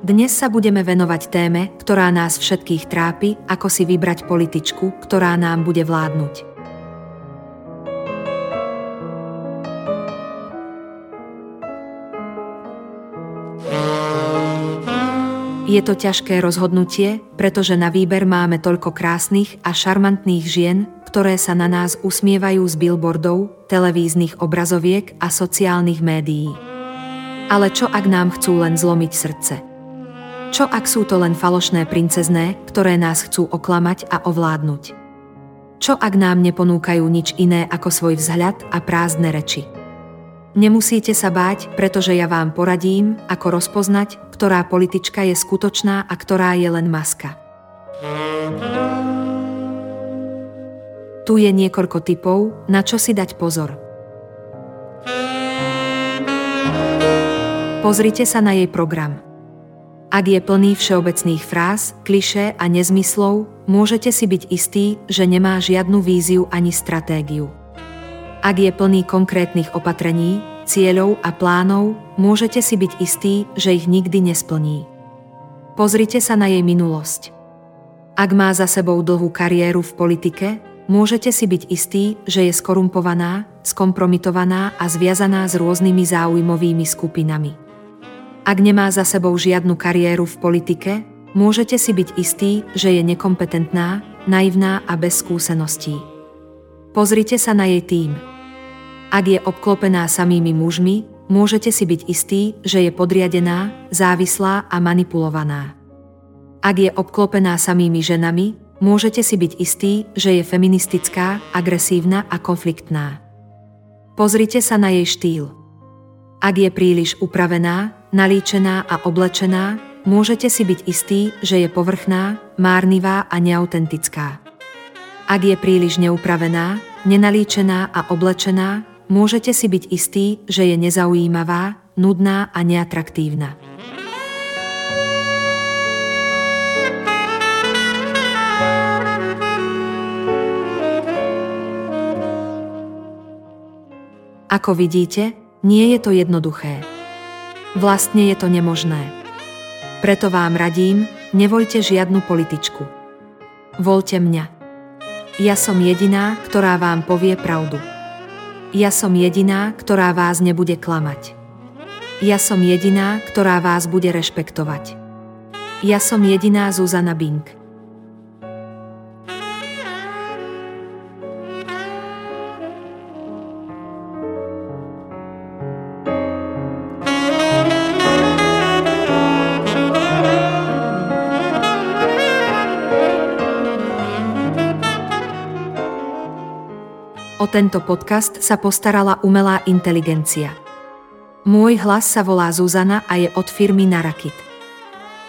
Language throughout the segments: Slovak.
Dnes sa budeme venovať téme, ktorá nás všetkých trápi, ako si vybrať političku, ktorá nám bude vládnuť. Je to ťažké rozhodnutie, pretože na výber máme toľko krásnych a šarmantných žien, ktoré sa na nás usmievajú z billboardov, televíznych obrazoviek a sociálnych médií. Ale čo ak nám chcú len zlomiť srdce? Čo ak sú to len falošné princezné, ktoré nás chcú oklamať a ovládnuť? Čo ak nám neponúkajú nič iné ako svoj vzhľad a prázdne reči? Nemusíte sa báť, pretože ja vám poradím, ako rozpoznať, ktorá politička je skutočná a ktorá je len maska. Tu je niekoľko typov, na čo si dať pozor. Pozrite sa na jej program. Ak je plný všeobecných fráz, klišé a nezmyslov, môžete si byť istí, že nemá žiadnu víziu ani stratégiu. Ak je plný konkrétnych opatrení, cieľov a plánov, môžete si byť istí, že ich nikdy nesplní. Pozrite sa na jej minulosť. Ak má za sebou dlhú kariéru v politike, môžete si byť istí, že je skorumpovaná, skompromitovaná a zviazaná s rôznymi záujmovými skupinami. Ak nemá za sebou žiadnu kariéru v politike, môžete si byť istí, že je nekompetentná, naivná a bez skúseností. Pozrite sa na jej tým. Ak je obklopená samými mužmi, môžete si byť istí, že je podriadená, závislá a manipulovaná. Ak je obklopená samými ženami, môžete si byť istí, že je feministická, agresívna a konfliktná. Pozrite sa na jej štýl. Ak je príliš upravená, nalíčená a oblečená, môžete si byť istí, že je povrchná, márnivá a neautentická. Ak je príliš neupravená, nenalíčená a oblečená, môžete si byť istí, že je nezaujímavá, nudná a neatraktívna. Ako vidíte, nie je to jednoduché. Vlastne je to nemožné. Preto vám radím, nevoľte žiadnu političku. Voľte mňa. Ja som jediná, ktorá vám povie pravdu. Ja som jediná, ktorá vás nebude klamať. Ja som jediná, ktorá vás bude rešpektovať. Ja som jediná Zuzana Bink. O tento podcast sa postarala umelá inteligencia. Môj hlas sa volá Zuzana a je od firmy Narakit.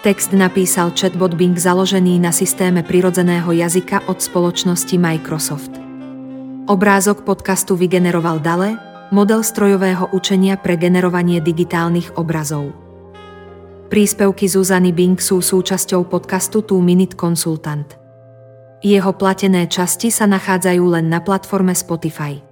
Text napísal chatbot Bing založený na systéme prirodzeného jazyka od spoločnosti Microsoft. Obrázok podcastu vygeneroval Dale, model strojového učenia pre generovanie digitálnych obrazov. Príspevky Zuzany Bing sú súčasťou podcastu 2 Minute Consultant. Jeho platené časti sa nachádzajú len na platforme Spotify.